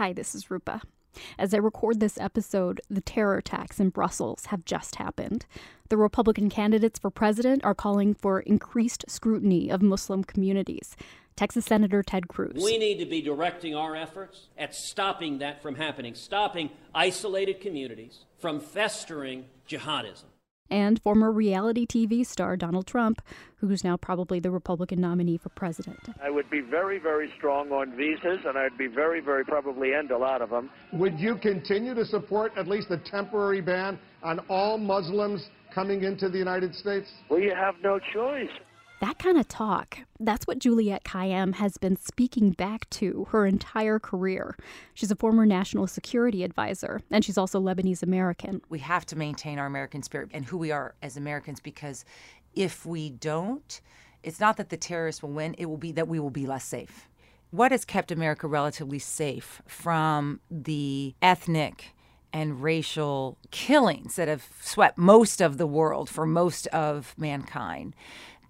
Hi, this is Rupa. As I record this episode, the terror attacks in Brussels have just happened. The Republican candidates for president are calling for increased scrutiny of Muslim communities. Texas Senator Ted Cruz. We need to be directing our efforts at stopping that from happening, stopping isolated communities from festering jihadism and former reality TV star Donald Trump, who's now probably the Republican nominee for president. I would be very, very strong on visas, and I'd be very, very probably end a lot of them. Would you continue to support at least a temporary ban on all Muslims coming into the United States? Well, you have no choice. That kind of talk, that's what Juliette Kayyem has been speaking back to her entire career. She's a former national security advisor, and she's also Lebanese American. We have to maintain our American spirit and who we are as Americans because if we don't, it's not that the terrorists will win, it will be that we will be less safe. What has kept America relatively safe from the ethnic and racial killings that have swept most of the world for most of mankind?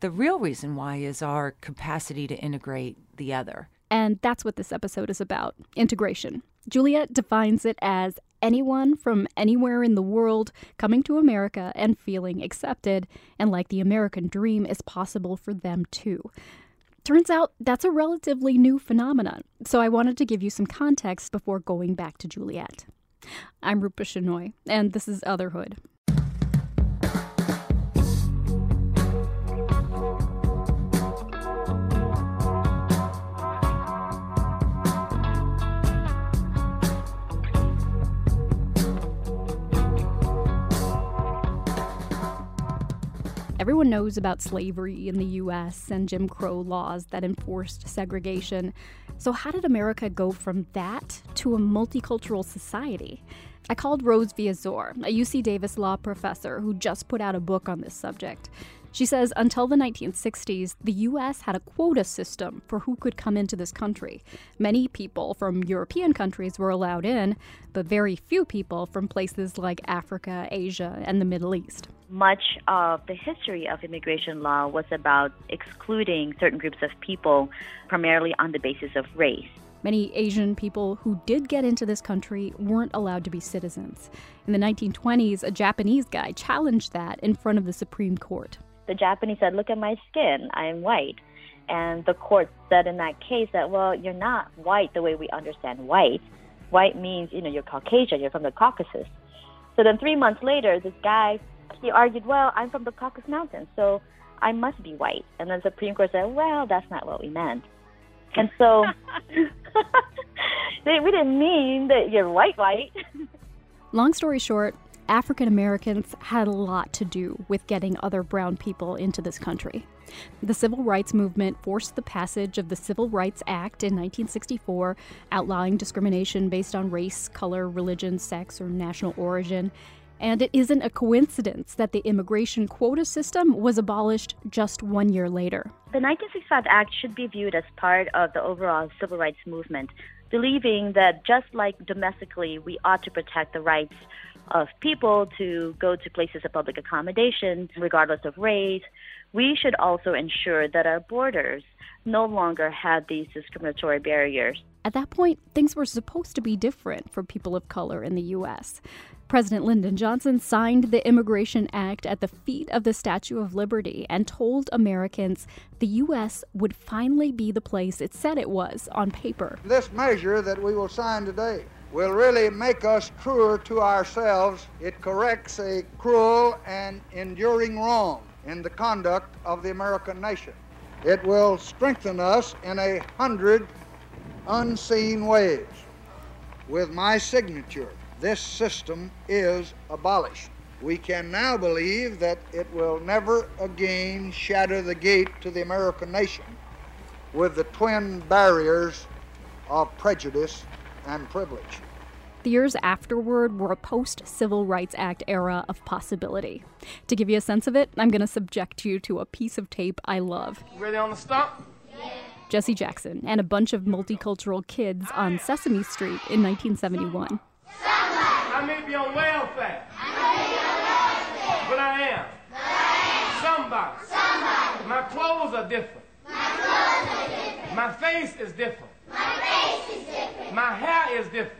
The real reason why is our capacity to integrate the other. And that's what this episode is about integration. Juliette defines it as anyone from anywhere in the world coming to America and feeling accepted, and like the American dream is possible for them too. Turns out that's a relatively new phenomenon, so I wanted to give you some context before going back to Juliette. I'm Rupa Shenoy, and this is Otherhood. Everyone knows about slavery in the US and Jim Crow laws that enforced segregation. So, how did America go from that to a multicultural society? I called Rose Villazor, a UC Davis law professor who just put out a book on this subject. She says until the 1960s, the US had a quota system for who could come into this country. Many people from European countries were allowed in, but very few people from places like Africa, Asia, and the Middle East. Much of the history of immigration law was about excluding certain groups of people, primarily on the basis of race. Many Asian people who did get into this country weren't allowed to be citizens. In the 1920s, a Japanese guy challenged that in front of the Supreme Court the Japanese said, Look at my skin, I'm white. And the court said in that case that, well, you're not white the way we understand white. White means, you know, you're Caucasian, you're from the Caucasus. So then three months later, this guy, he argued, well, I'm from the Caucasus Mountains, so I must be white. And the Supreme Court said, well, that's not what we meant. And so they, we didn't mean that you're white, white. Long story short, African Americans had a lot to do with getting other brown people into this country. The civil rights movement forced the passage of the Civil Rights Act in 1964, outlawing discrimination based on race, color, religion, sex, or national origin. And it isn't a coincidence that the immigration quota system was abolished just one year later. The 1965 Act should be viewed as part of the overall civil rights movement, believing that just like domestically, we ought to protect the rights of people to go to places of public accommodation, regardless of race, we should also ensure that our borders no longer had these discriminatory barriers. At that point, things were supposed to be different for people of color in the U.S. President Lyndon Johnson signed the Immigration Act at the feet of the Statue of Liberty and told Americans the U.S. would finally be the place it said it was on paper. This measure that we will sign today will really make us truer to ourselves. It corrects a cruel and enduring wrong in the conduct of the American nation. It will strengthen us in a hundred unseen ways. With my signature, this system is abolished. We can now believe that it will never again shatter the gate to the American nation with the twin barriers of prejudice and privilege. The years afterward were a post Civil Rights Act era of possibility. To give you a sense of it, I'm going to subject you to a piece of tape I love. Ready on the stump? Yeah. Jesse Jackson and a bunch of multicultural kids on Sesame Street in 1971. I may be on welfare. But I am. Somebody. Somebody. My clothes are different. My clothes are different. My face is different. My face is different. My hair is different.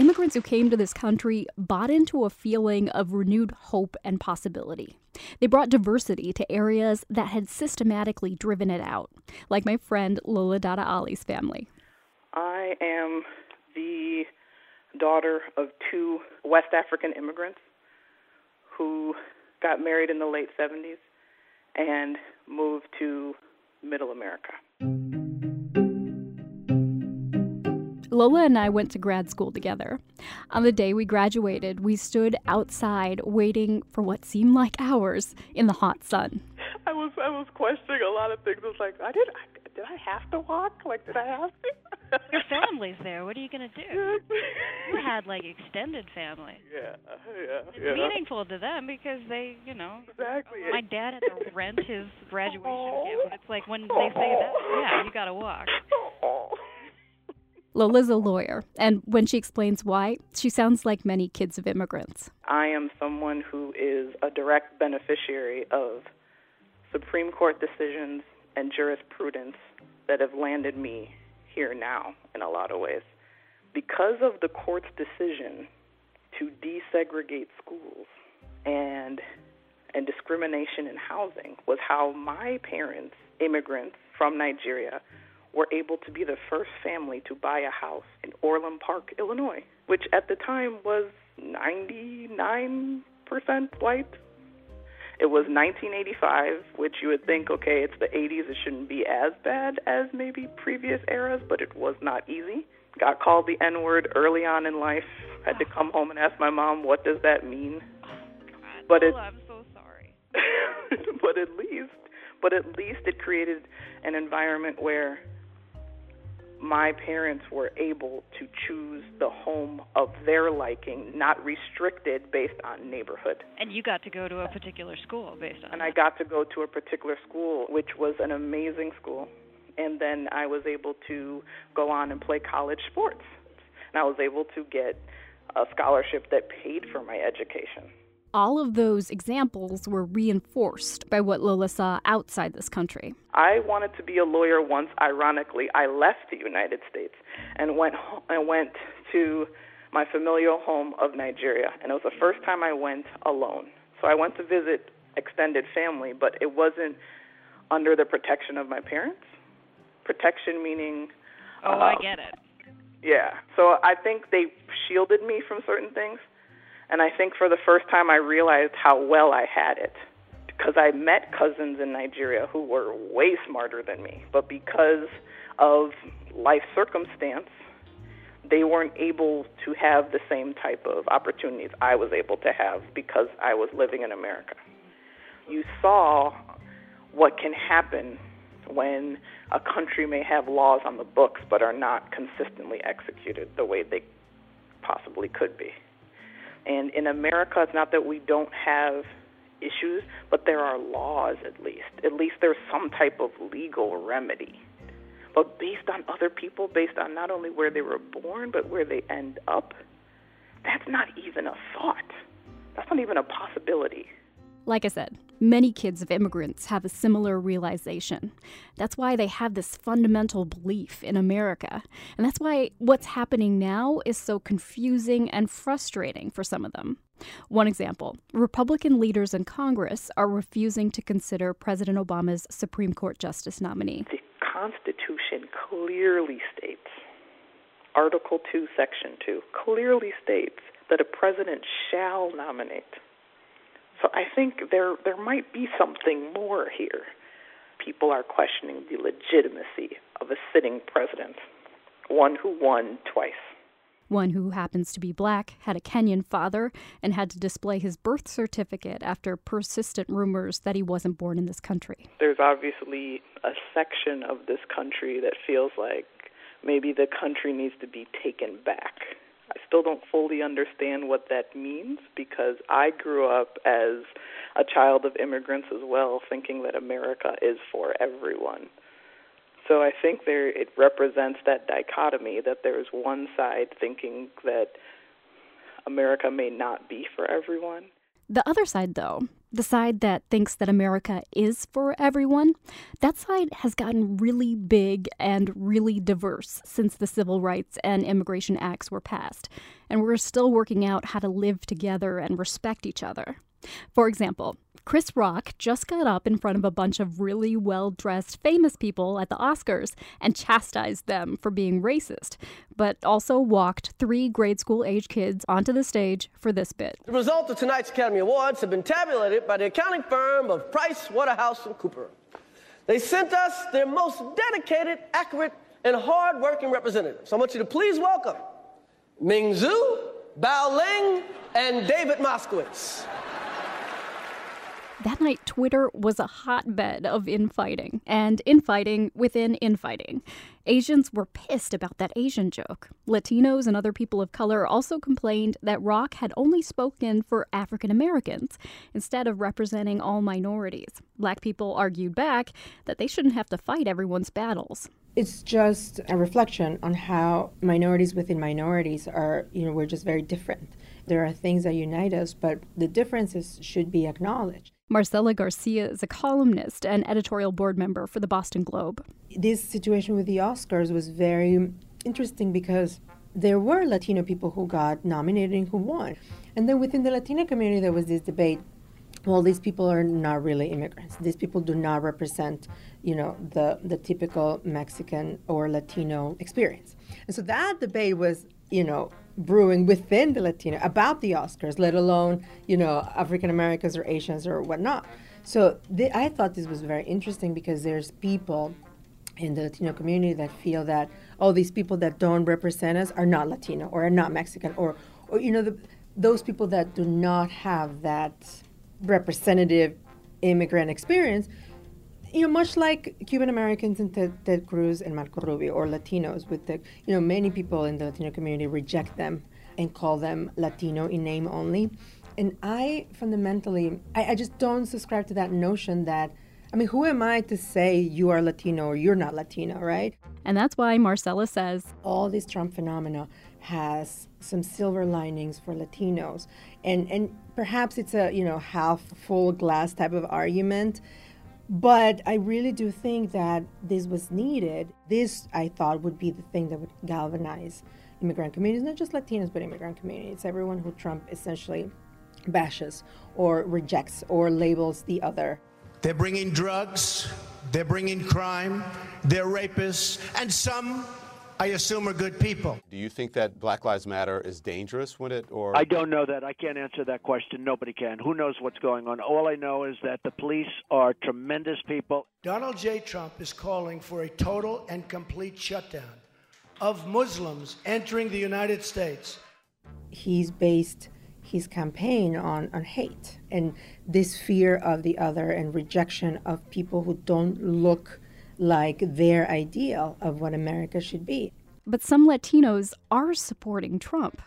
Immigrants who came to this country bought into a feeling of renewed hope and possibility. They brought diversity to areas that had systematically driven it out, like my friend Lola Dada Ali's family. I am the daughter of two West African immigrants who got married in the late 70s and moved to Middle America. Lola and I went to grad school together. On the day we graduated, we stood outside waiting for what seemed like hours in the hot sun. I was I was questioning a lot of things. I was like, I did I, did I have to walk? Like, did I have to? Your family's there. What are you gonna do? You had like extended family. Yeah, yeah, It's yeah. meaningful to them because they, you know. Exactly. My dad had to rent his graduation gift. It's like when they say that, yeah, you gotta walk. Lola's a lawyer, and when she explains why, she sounds like many kids of immigrants. I am someone who is a direct beneficiary of Supreme Court decisions and jurisprudence that have landed me here now in a lot of ways. Because of the court's decision to desegregate schools and and discrimination in housing was how my parents, immigrants from Nigeria, were able to be the first family to buy a house in Orland Park, Illinois, which at the time was 99% white. It was 1985, which you would think, okay, it's the 80s, it shouldn't be as bad as maybe previous eras, but it was not easy. Got called the N word early on in life. Had to come home and ask my mom, what does that mean? But it, Oh, I'm so sorry. but at least, but at least it created an environment where my parents were able to choose the home of their liking, not restricted based on neighborhood. And you got to go to a particular school based on And I got to go to a particular school, which was an amazing school. And then I was able to go on and play college sports. And I was able to get a scholarship that paid for my education. All of those examples were reinforced by what Lola saw outside this country. I wanted to be a lawyer once. Ironically, I left the United States and went ho- and went to my familial home of Nigeria, and it was the first time I went alone. So I went to visit extended family, but it wasn't under the protection of my parents. Protection meaning, Oh, I uh, get it. yeah. So I think they shielded me from certain things. And I think for the first time I realized how well I had it. Because I met cousins in Nigeria who were way smarter than me. But because of life circumstance, they weren't able to have the same type of opportunities I was able to have because I was living in America. You saw what can happen when a country may have laws on the books but are not consistently executed the way they possibly could be. And in America, it's not that we don't have issues, but there are laws at least. At least there's some type of legal remedy. But based on other people, based on not only where they were born, but where they end up, that's not even a thought. That's not even a possibility. Like I said, many kids of immigrants have a similar realization. That's why they have this fundamental belief in America. And that's why what's happening now is so confusing and frustrating for some of them. One example Republican leaders in Congress are refusing to consider President Obama's Supreme Court Justice nominee. The Constitution clearly states, Article 2, Section 2, clearly states that a president shall nominate. So I think there there might be something more here. People are questioning the legitimacy of a sitting president, one who won twice. One who happens to be black, had a Kenyan father, and had to display his birth certificate after persistent rumors that he wasn't born in this country. There's obviously a section of this country that feels like maybe the country needs to be taken back I still don't fully understand what that means because I grew up as a child of immigrants as well, thinking that America is for everyone. So I think there it represents that dichotomy that there's one side thinking that America may not be for everyone. The other side, though, the side that thinks that America is for everyone, that side has gotten really big and really diverse since the Civil Rights and Immigration Acts were passed, and we're still working out how to live together and respect each other. For example, Chris Rock just got up in front of a bunch of really well dressed famous people at the Oscars and chastised them for being racist, but also walked three grade school age kids onto the stage for this bit. The results of tonight's Academy Awards have been tabulated by the accounting firm of Price Waterhouse and Cooper. They sent us their most dedicated, accurate, and hard-working representatives. I want you to please welcome Ming Zhu, Bao Ling, and David Moskowitz. That night, Twitter was a hotbed of infighting, and infighting within infighting. Asians were pissed about that Asian joke. Latinos and other people of color also complained that Rock had only spoken for African Americans instead of representing all minorities. Black people argued back that they shouldn't have to fight everyone's battles. It's just a reflection on how minorities within minorities are, you know, we're just very different. There are things that unite us, but the differences should be acknowledged. Marcela Garcia is a columnist and editorial board member for the Boston Globe. This situation with the Oscars was very interesting because there were Latino people who got nominated and who won. And then within the Latina community, there was this debate well, these people are not really immigrants. These people do not represent, you know, the, the typical Mexican or Latino experience. And so that debate was, you know, brewing within the Latino about the Oscars, let alone, you know, African Americans or Asians or whatnot. So the, I thought this was very interesting because there's people in the Latino community that feel that, oh, these people that don't represent us are not Latino or are not Mexican or, or you know, the, those people that do not have that representative immigrant experience you know, much like Cuban Americans and Ted, Ted, Cruz and Marco Rubio, or Latinos, with the, you know, many people in the Latino community reject them and call them Latino in name only. And I fundamentally, I, I just don't subscribe to that notion that, I mean, who am I to say you are Latino or you're not Latino, right? And that's why Marcela says all this Trump phenomena has some silver linings for Latinos. And, and perhaps it's a, you know, half full glass type of argument but I really do think that this was needed. This, I thought, would be the thing that would galvanize immigrant communities, not just Latinos, but immigrant communities, everyone who Trump essentially bashes or rejects or labels the other. They're bringing drugs, they're bringing crime, they're rapists, and some I assume are good people. Do you think that Black Lives Matter is dangerous when it or I don't know that. I can't answer that question. Nobody can. Who knows what's going on? All I know is that the police are tremendous people. Donald J. Trump is calling for a total and complete shutdown of Muslims entering the United States. He's based his campaign on, on hate and this fear of the other and rejection of people who don't look like their ideal of what America should be. But some Latinos are supporting Trump.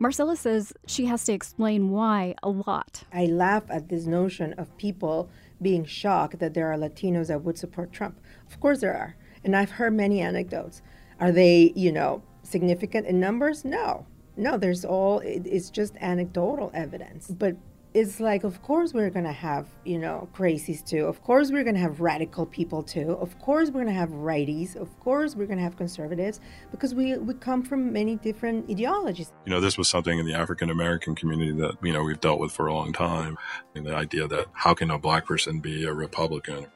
Marcela says she has to explain why a lot. I laugh at this notion of people being shocked that there are Latinos that would support Trump. Of course there are. And I've heard many anecdotes. Are they, you know, significant in numbers? No. No, there's all, it's just anecdotal evidence. But it's like, of course, we're going to have, you know, crazies too. Of course, we're going to have radical people too. Of course, we're going to have righties. Of course, we're going to have conservatives because we, we come from many different ideologies. You know, this was something in the African American community that, you know, we've dealt with for a long time. And the idea that how can a black person be a Republican?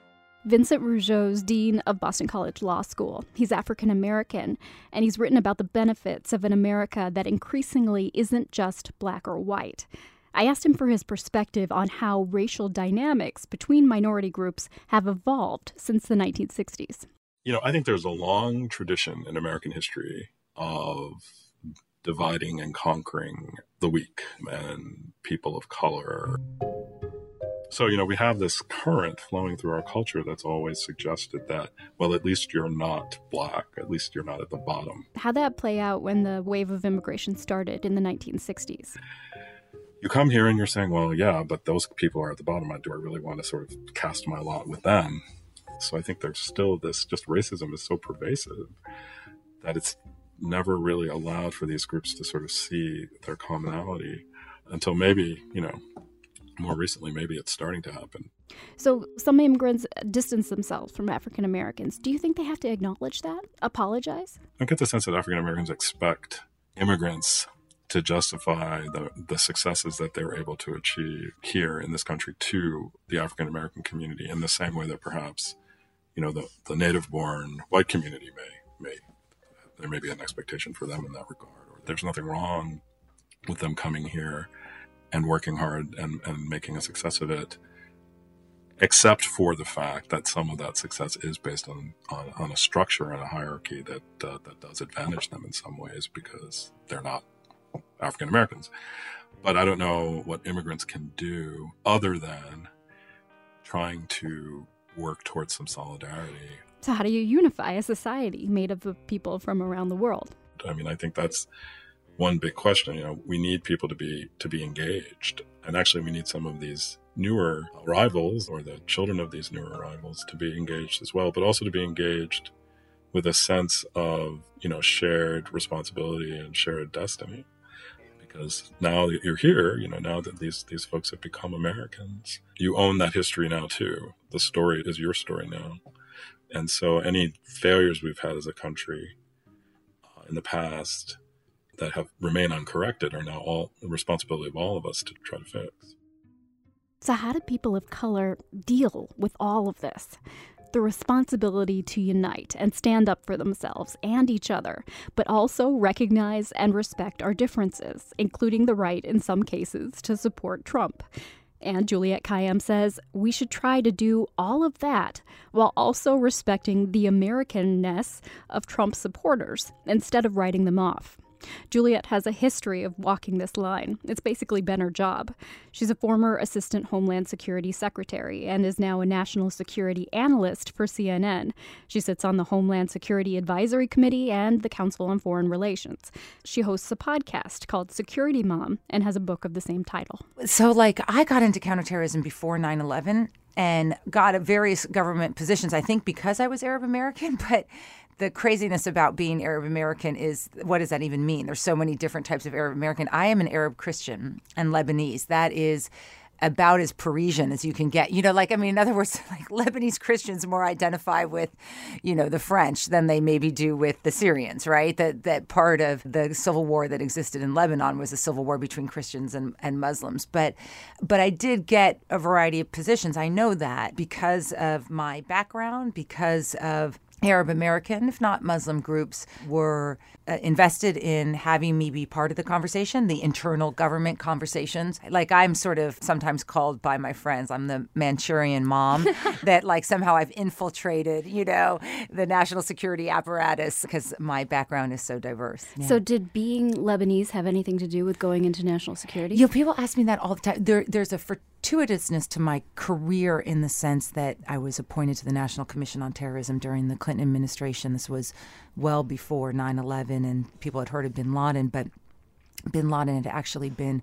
Vincent Rougeau's dean of Boston College Law School. He's African American, and he's written about the benefits of an America that increasingly isn't just black or white. I asked him for his perspective on how racial dynamics between minority groups have evolved since the 1960s. You know, I think there's a long tradition in American history of dividing and conquering the weak and people of color. So, you know, we have this current flowing through our culture that's always suggested that, well, at least you're not black, at least you're not at the bottom. How'd that play out when the wave of immigration started in the 1960s? You come here and you're saying, well, yeah, but those people are at the bottom. Do I really want to sort of cast my lot with them? So I think there's still this just racism is so pervasive that it's never really allowed for these groups to sort of see their commonality until maybe, you know, more recently, maybe it's starting to happen. So, some immigrants distance themselves from African Americans. Do you think they have to acknowledge that? Apologize? I get the sense that African Americans expect immigrants to justify the, the successes that they were able to achieve here in this country to the African American community in the same way that perhaps, you know, the, the native born white community may, may, there may be an expectation for them in that regard. Or there's nothing wrong with them coming here and working hard and, and making a success of it, except for the fact that some of that success is based on, on, on a structure and a hierarchy that, uh, that does advantage them in some ways because they're not African Americans. But I don't know what immigrants can do other than trying to work towards some solidarity. So, how do you unify a society made up of people from around the world? I mean, I think that's one big question. You know, we need people to be to be engaged, and actually, we need some of these newer arrivals or the children of these newer arrivals to be engaged as well, but also to be engaged with a sense of you know shared responsibility and shared destiny. Because now that you're here, you know, now that these these folks have become Americans, you own that history now too. The story is your story now, and so any failures we've had as a country uh, in the past that have remained uncorrected are now all the responsibility of all of us to try to fix. So, how do people of color deal with all of this? The responsibility to unite and stand up for themselves and each other, but also recognize and respect our differences, including the right, in some cases, to support Trump. And Juliette Kayyem says we should try to do all of that while also respecting the Americanness of Trump supporters instead of writing them off. Juliette has a history of walking this line. It's basically been her job. She's a former Assistant Homeland Security Secretary and is now a national security analyst for CNN. She sits on the Homeland Security Advisory Committee and the Council on Foreign Relations. She hosts a podcast called Security Mom and has a book of the same title. So, like, I got into counterterrorism before 9 11 and got various government positions, I think because I was Arab American, but the craziness about being Arab American is what does that even mean? There's so many different types of Arab American. I am an Arab Christian and Lebanese. That is about as Parisian as you can get. You know, like I mean, in other words, like Lebanese Christians more identify with, you know, the French than they maybe do with the Syrians, right? That that part of the civil war that existed in Lebanon was a civil war between Christians and, and Muslims. But but I did get a variety of positions. I know that because of my background, because of Arab American, if not Muslim groups, were uh, invested in having me be part of the conversation, the internal government conversations. Like I'm sort of sometimes called by my friends, I'm the Manchurian mom, that like somehow I've infiltrated, you know, the national security apparatus because my background is so diverse. Yeah. So, did being Lebanese have anything to do with going into national security? You know, people ask me that all the time. There, there's a fortuitousness to my career in the sense that I was appointed to the National Commission on Terrorism during the Clinton administration. This was well before 9 11, and people had heard of bin Laden, but bin Laden had actually been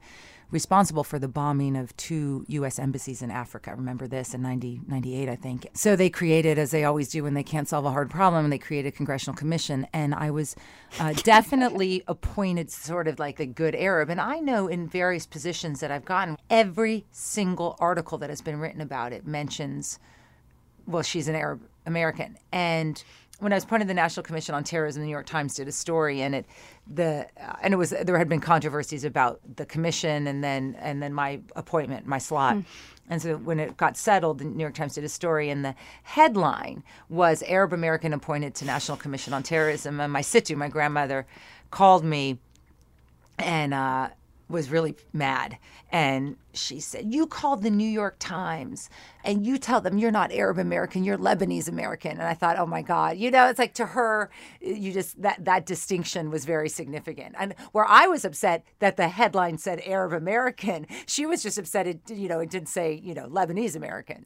responsible for the bombing of two U.S. embassies in Africa. Remember this in 90, 98, I think. So they created, as they always do when they can't solve a hard problem, they created a congressional commission. And I was uh, definitely appointed sort of like the good Arab. And I know in various positions that I've gotten, every single article that has been written about it mentions, well, she's an Arab American. And when I was appointed to the National Commission on Terrorism, the New York Times did a story, and it the uh, and it was there had been controversies about the commission and then and then my appointment, my slot. Mm. And so when it got settled, the New York Times did a story, and the headline was Arab American appointed to National Commission on Terrorism. And my situ, my grandmother, called me and uh, was really mad. And she said you call the new york times and you tell them you're not arab american you're lebanese american. And i thought oh my god. You know it's like to her you just that that distinction was very significant. And where i was upset that the headline said arab american she was just upset it you know it didn't say you know lebanese american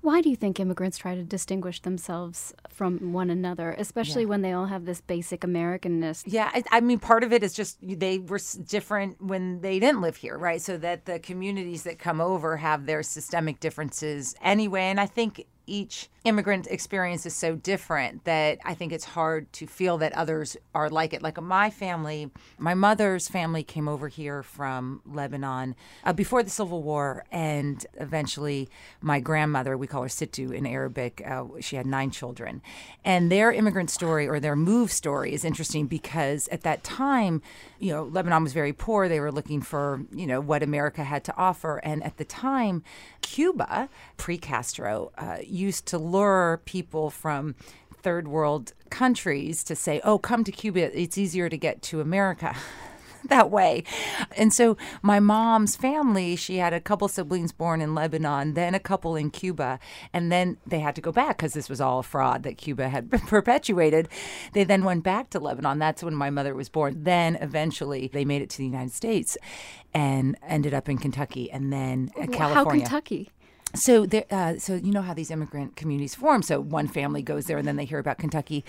why do you think immigrants try to distinguish themselves from one another, especially Yeah. when they all have this basic Americanness? Yeah, I, I mean, part of it is just they were different when they didn't live here, right? So that the communities that come over have their systemic differences anyway. And I think each immigrant experience is so different that I think it's hard to feel that others are like it. Like my family, my mother's family came over here from Lebanon uh, before the Civil War, and eventually my grandmother, we call her Situ in Arabic, uh, she had nine children. And their immigrant story or their move story is interesting because at that time, you know, Lebanon was very poor. They were looking for, you know, what America had to offer. And at the time, Cuba, pre Castro, uh, used to lure people from third world countries to say, oh, come to Cuba. It's easier to get to America. that way. And so my mom's family, she had a couple siblings born in Lebanon, then a couple in Cuba, and then they had to go back because this was all a fraud that Cuba had perpetuated. They then went back to Lebanon. That's when my mother was born. Then eventually they made it to the United States and ended up in Kentucky and then uh, California. How Kentucky? So there, uh, so you know how these immigrant communities form. So one family goes there, and then they hear about Kentucky.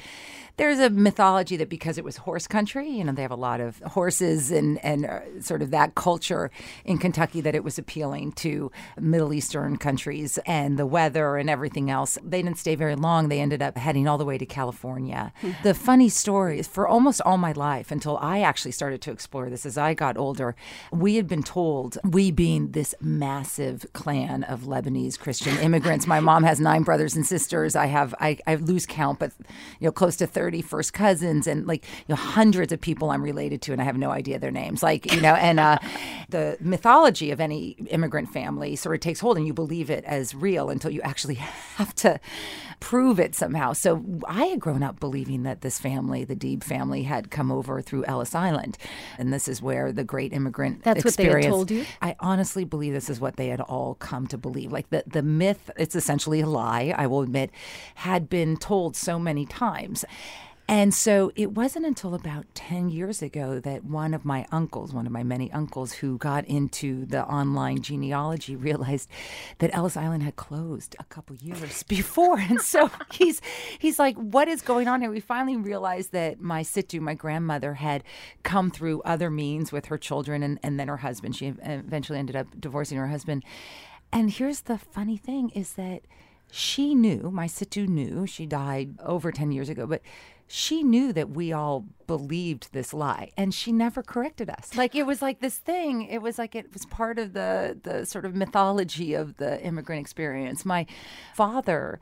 There's a mythology that because it was horse country, you know, they have a lot of horses and and uh, sort of that culture in Kentucky that it was appealing to Middle Eastern countries and the weather and everything else. They didn't stay very long. They ended up heading all the way to California. the funny story is for almost all my life until I actually started to explore this as I got older, we had been told, we being this massive clan of Lebanese Christian immigrants. My mom has nine brothers and sisters. I have I, I lose count, but you know, close to 30 first cousins and like you know hundreds of people I'm related to and I have no idea their names. Like, you know, and uh, the mythology of any immigrant family sort of takes hold and you believe it as real until you actually have to prove it somehow. So I had grown up believing that this family, the Deeb family, had come over through Ellis Island. And this is where the great immigrant That's what they had told you? I honestly believe this is what they had all come to believe. Like the, the myth, it's essentially a lie, I will admit, had been told so many times. And so it wasn't until about 10 years ago that one of my uncles, one of my many uncles who got into the online genealogy, realized that Ellis Island had closed a couple years before. And so he's he's like, what is going on here? We finally realized that my Situ, my grandmother, had come through other means with her children and, and then her husband. She eventually ended up divorcing her husband. And here's the funny thing is that she knew, my Situ knew, she died over 10 years ago, but she knew that we all believed this lie and she never corrected us. Like it was like this thing, it was like it was part of the the sort of mythology of the immigrant experience. My father's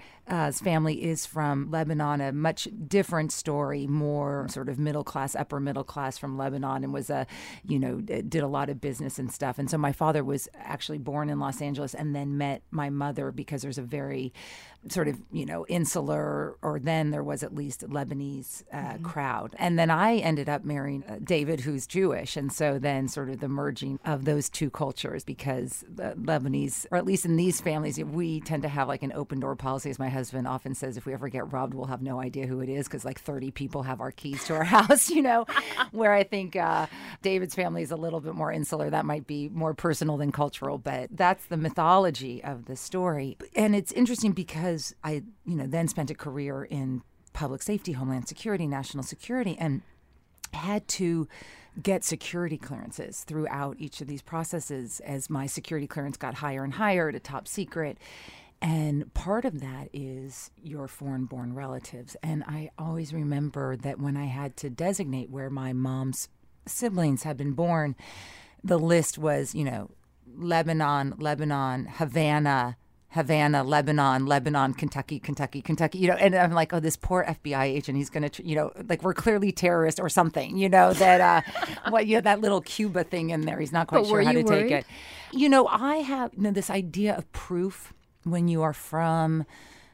family is from Lebanon, a much different story, more sort of middle class, upper middle class from Lebanon and was a, you know, did a lot of business and stuff. And so my father was actually born in Los Angeles and then met my mother because there's a very sort of, you know, insular, or then there was at least a Lebanese uh, crowd. And then I ended up marrying uh, David, who's Jewish. And so then sort of the merging of those two cultures because the Lebanese, or at least in these families, we tend to have like an open door policy. As my husband often says, if we ever get robbed, we'll have no idea who it is because like 30 people have our keys to our house, you know, where I think uh, David's family is a little bit more insular. That might be more personal than cultural, but that's the mythology of the story. And it's interesting because I, you know, then spent a career in public safety, homeland security, national security, and had to get security clearances throughout each of these processes as my security clearance got higher and higher to top secret. And part of that is your foreign born relatives. And I always remember that when I had to designate where my mom's siblings had been born, the list was, you know, Lebanon, Lebanon, Havana, Havana, Lebanon, Lebanon, Kentucky, Kentucky, Kentucky, you know, and I'm like, oh, this poor FBI agent, he's going to, you know, like we're clearly terrorists or something, you know, that, uh, what, you know, that little Cuba thing in there. He's not quite But sure how to take it. You know, I have you know, this idea of proof when you are from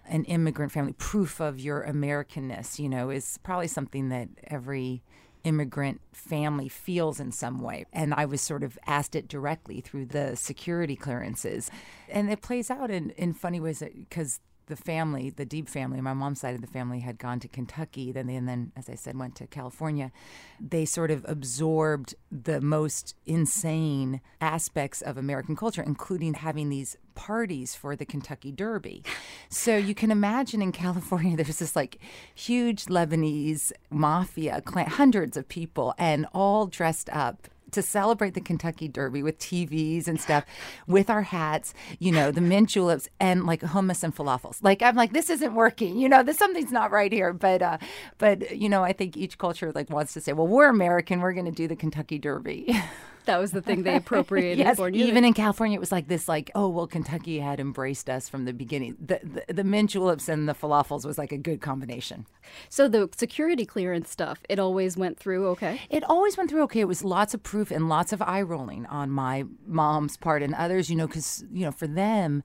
an immigrant family, proof of your Americanness, you know, is probably something that every immigrant family feels in some way. And I was sort of asked it directly through the security clearances. And it plays out in, in funny ways uh, because the family, the Deeb family, my mom's side of the family had gone to Kentucky, then they, and then, as I said, went to California. They sort of absorbed the most insane aspects of American culture, including having these parties for the Kentucky Derby. So you can imagine in California, there's this like huge Lebanese mafia clan, hundreds of people, and all dressed up to celebrate the Kentucky Derby with TVs and stuff, with our hats, you know, the mint juleps and like hummus and falafels. Like I'm like, this isn't working. You know, this something's not right here. But uh, but you know, I think each culture like wants to say, well, we're American, we're going to do the Kentucky Derby. That was the thing they appropriated yes. Even in California, it was like this, like, oh, well, Kentucky had embraced us from the beginning. The, the, the mint juleps and the falafels was like a good combination. So the security clearance stuff, it always went through okay? It always went through okay. It was lots of proof and lots of eye rolling on my mom's part and others, you know, because, you know, for them,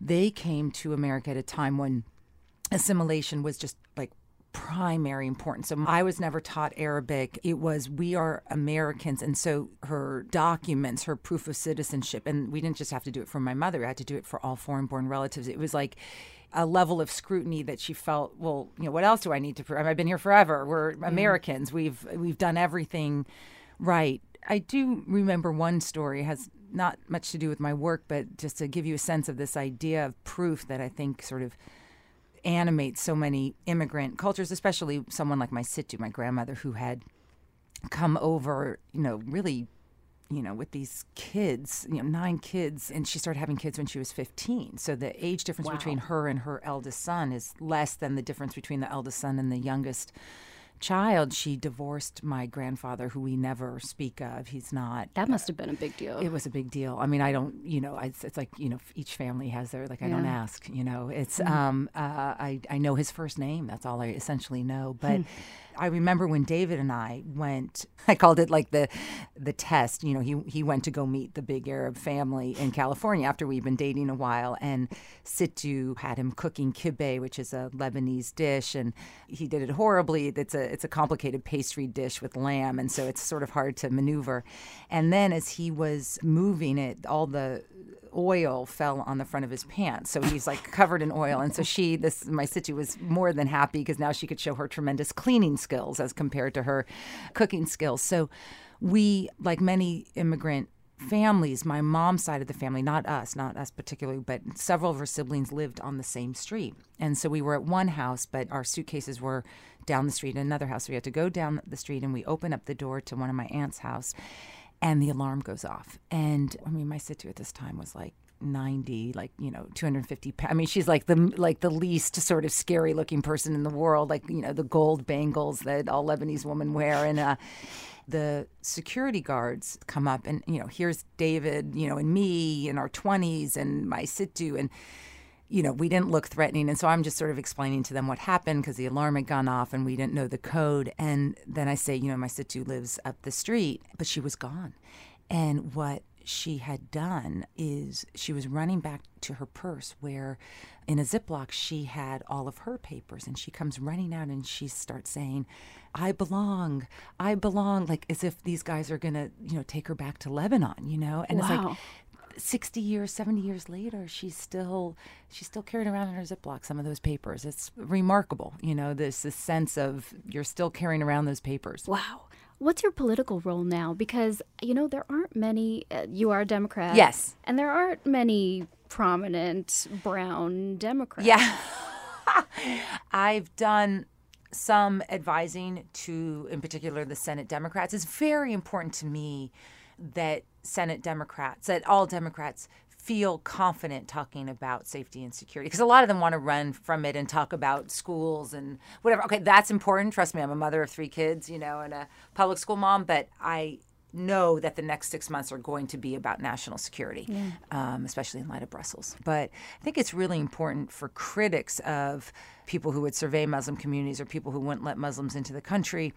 they came to America at a time when assimilation was just like primary importance. So I was never taught Arabic. It was we are Americans, and so her documents, her proof of citizenship, and we didn't just have to do it for my mother. I had to do it for all foreign-born relatives. It was like a level of scrutiny that she felt. Well, you know, what else do I need to prove? I've been here forever. We're Americans. We've we've done everything right. I do remember one story has not much to do with my work, but just to give you a sense of this idea of proof that I think sort of animates so many immigrant cultures, especially someone like my Situ, my grandmother, who had come over, you know, really, you know, with these kids, you know, nine kids, and she started having kids when she was 15. So the age difference Wow. between her and her eldest son is less than the difference between the eldest son and the youngest child. She divorced my grandfather, who we never speak of. He's not. That must have been a big deal. It was a big deal. I mean, I don't, you know, it's, it's like, you know, each family has their, like, I don't ask, you know, it's, Mhm. um, uh, I, I know his first name. That's all I essentially know. But Hmm. I remember when David and I went, I called it like the, the test, you know, he, he went to go meet the big Arab family in California after we'd been dating a while. And Situ had him cooking kibbeh, which is a Lebanese dish. And he did it horribly. It's a, it's a complicated pastry dish with lamb. And so it's sort of hard to maneuver. And then as he was moving it, all the oil fell on the front of his pants. So he's like covered in oil. And so she, this, my situ was more than happy because now she could show her tremendous cleaning skills as compared to her cooking skills. So we, like many immigrant families, my mom's side of the family, not us, not us particularly, but several of her siblings lived on the same street. And so we were at one house, but our suitcases were down the street in another house. So we had to go down the street and we open up the door to one of my aunt's house and the alarm goes off. And I mean, my situ at this time was like 90 like you know 250 pa- i mean she's like the like the least sort of scary looking person in the world like you know the gold bangles that all lebanese women wear and uh the security guards come up and you know here's david you know and me in our 20s and my situ and you know, we didn't look threatening. And so I'm just sort of explaining to them what happened because the alarm had gone off and we didn't know the code. And then I say, you know, my situ lives up the street, but she was gone. And what she had done is she was running back to her purse where in a Ziploc she had all of her papers and she comes running out and she starts saying, I belong, I belong, like as if these guys are going to, you know, take her back to Lebanon, you know? And it's like, 60 years 70 years later she's still she's still carrying around in her ziploc some of those papers it's remarkable you know this this sense of you're still carrying around those papers Wow. What's your political role now? Because, you know, there aren't many, uh, you are a Democrat. Yes. And there aren't many prominent brown Democrats. Yeah. I've done some advising to, in particular, the Senate Democrats. It's very important to me that Senate Democrats, that all Democrats feel confident talking about safety and security because a lot of them want to run from it and talk about schools and whatever. Okay, that's important. Trust me, I'm a mother of three kids, you know, and a public school mom, but I know that the next six months are going to be about national security, Yeah. um, especially in light of Brussels. But I think it's really important for critics of people who would survey Muslim communities or people who wouldn't let Muslims into the country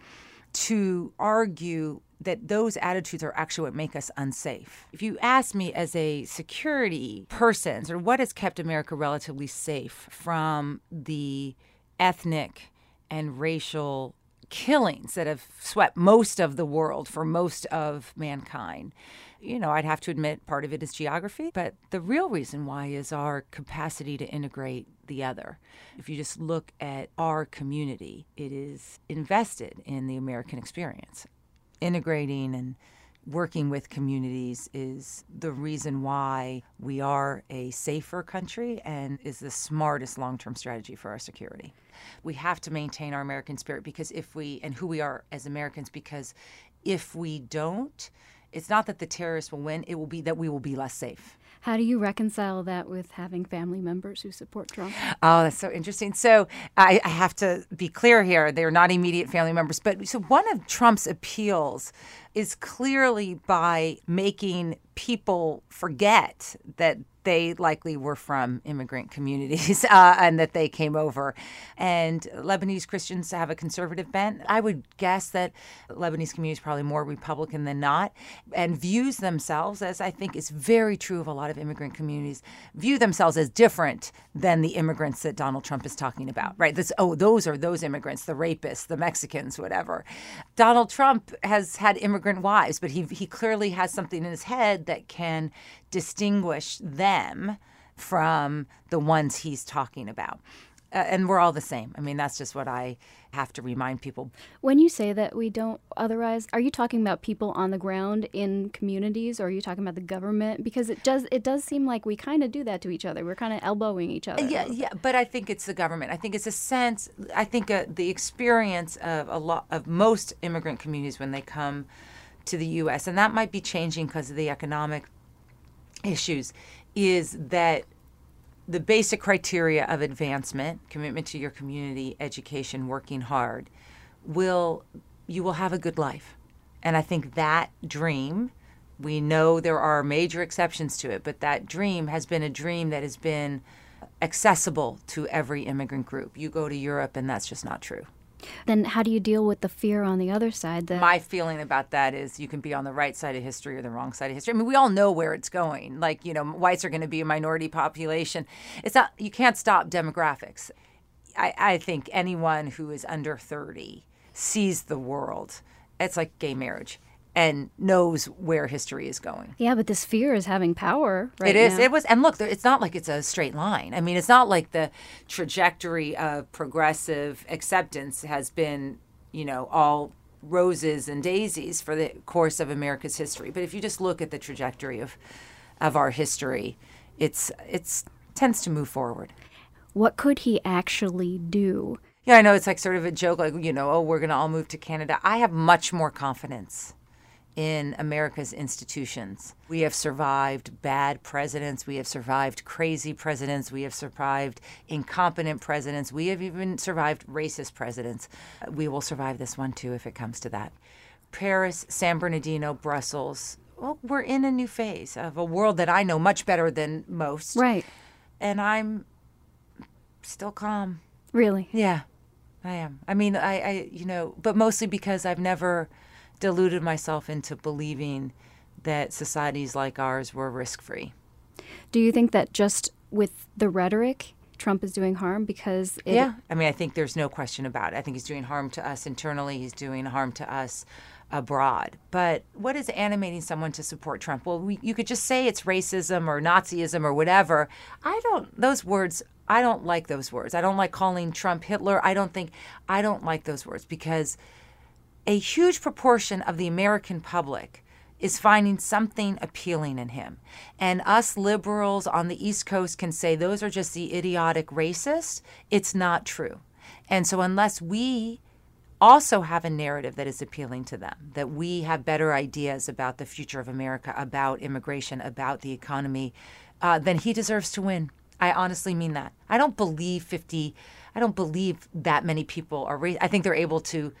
to argue that those attitudes are actually what make us unsafe. If you ask me as a security person, or what has kept America relatively safe from the ethnic and racial killings that have swept most of the world for most of mankind. You know, I'd have to admit part of it is geography, but the real reason why is our capacity to integrate the other. If you just look at our community, it is invested in the American experience. Integrating and working with communities is the reason why we are a safer country and is the smartest long term strategy for our security. We have to maintain our American spirit because if we, and who we are as Americans, because if we don't, it's not that the terrorists will win, it will be that we will be less safe. How do you reconcile that with having family members who support Trump? Oh, that's so interesting. So I, I, have to be clear here. They're not immediate family members. But so one of Trump's appeals is clearly by making people forget that they likely were from immigrant communities uh, and that they came over. And Lebanese Christians have a conservative bent. I would guess that Lebanese community is probably more Republican than not and views themselves, as I think is very true of a lot of immigrant communities, view themselves as different than the immigrants that Donald Trump is talking about, right? This, oh, those are those immigrants, the rapists, the Mexicans, whatever. Donald Trump has had wives, but he, he clearly has something in his head that can distinguish them from the ones he's talking about. Uh, and we're all the same. I mean, that's just what I have to remind people. When you say that we don't otherwise, are you talking about people on the ground in communities, or are you talking about the government? Because it does it does seem like we kind of do that to each other. We're kind of elbowing each other. Yeah, yeah. But I think it's the government. I think it's a sense. I think uh, the experience of a lot of most immigrant communities when they come to the U.S. and that might be changing because of the economic issues, is that the basic criteria of advancement, commitment to your community, education, working hard, will you will have a good life. And I think that dream, we know there are major exceptions to it, but that dream has been a dream that has been accessible to every immigrant group. You go to Europe and that's just not true. Then how do you deal with the fear on the other side? That My feeling about that is you can be on the right side of history or the wrong side of history. I mean, we all know where it's going. Like, you know, whites are going to be a minority population. It's not, you can't stop demographics. I, I think anyone who is under 30 sees the world. It's like gay marriage and knows where history is going. Yeah, but this fear is having power right It is. now. It was and look, it's not like it's a straight line. I mean, it's not like the trajectory of progressive acceptance has been, you know, all roses and daisies for the course of America's history. But if you just look at the trajectory of of our history, it's it's tends to move forward. What could he actually do? Yeah, I know it's like sort of a joke, like, you know, oh, we're going to all move to Canada. I have much more confidence in America's institutions. We have survived bad presidents. We have survived crazy presidents. We have survived incompetent presidents. We have even survived racist presidents. We will survive this one too if it comes to that. Paris, San Bernardino, Brussels. Well, we're in a new phase of a world that I know much better than most. Right. And I'm still calm. Really? Yeah, I am. I mean, I, I, you know, but mostly because I've never deluded myself into believing that societies like ours were risk free. Do you think that just with the rhetoric, Trump is doing harm because it, yeah, I mean, I think there's no question about it. I think he's doing harm to us internally. He's doing harm to us abroad. But what is animating someone to support Trump? Well, we, you could just say it's racism or Nazism or whatever. I don't. Those words. I don't like those words. I don't like calling Trump Hitler. I don't think. I don't like those words because a huge proportion of the American public is finding something appealing in him. And us liberals on the East Coast can say those are just the idiotic racists. It's not true. And so, unless we also have a narrative that is appealing to them, that we have better ideas about the future of America, about immigration, about the economy, uh, then he deserves to win. I honestly mean that. I don't believe 50, I don't believe that many people are, I think they're able to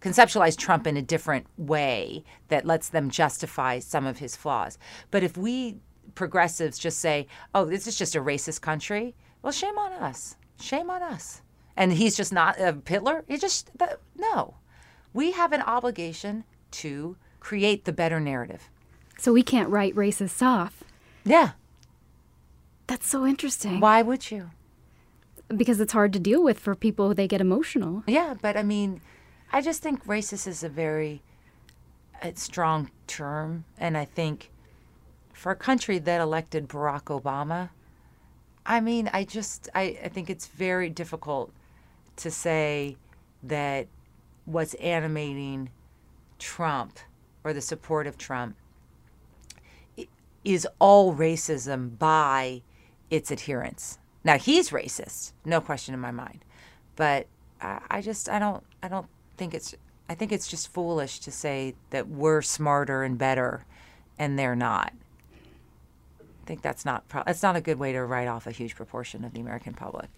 conceptualize Trump in a different way that lets them justify some of his flaws. But if we progressives just say, oh, this is just a racist country, well, shame on us. Shame on us. And he's just not a Hitler. He just, no. We have an obligation to create the better narrative. So we can't write racists off. Yeah. That's so interesting. Why would you? Because it's hard to deal with for people. They get emotional. Yeah, but I mean, I just think racist is a very uh, strong term, and I think for a country that elected Barack Obama, I mean, I just I, I think it's very difficult to say that what's animating Trump or the support of Trump is all racism by its adherents. Now he's racist, no question in my mind, but I, I just I don't I don't think it's I think it's just foolish to say that we're smarter and better, and they're not. I think that's not pro- that's not a good way to write off a huge proportion of the American public.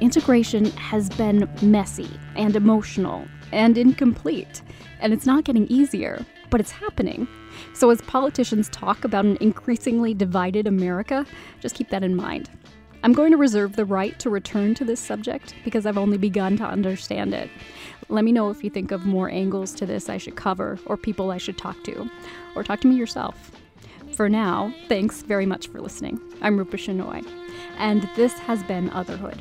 Integration has been messy and emotional and incomplete, and it's not getting easier, but it's happening. So, as politicians talk about an increasingly divided America, just keep that in mind. I'm going to reserve the right to return to this subject because I've only begun to understand it. Let me know if you think of more angles to this I should cover, or people I should talk to, or talk to me yourself. For now, thanks very much for listening. I'm Rupa Shenoy, and this has been Otherhood.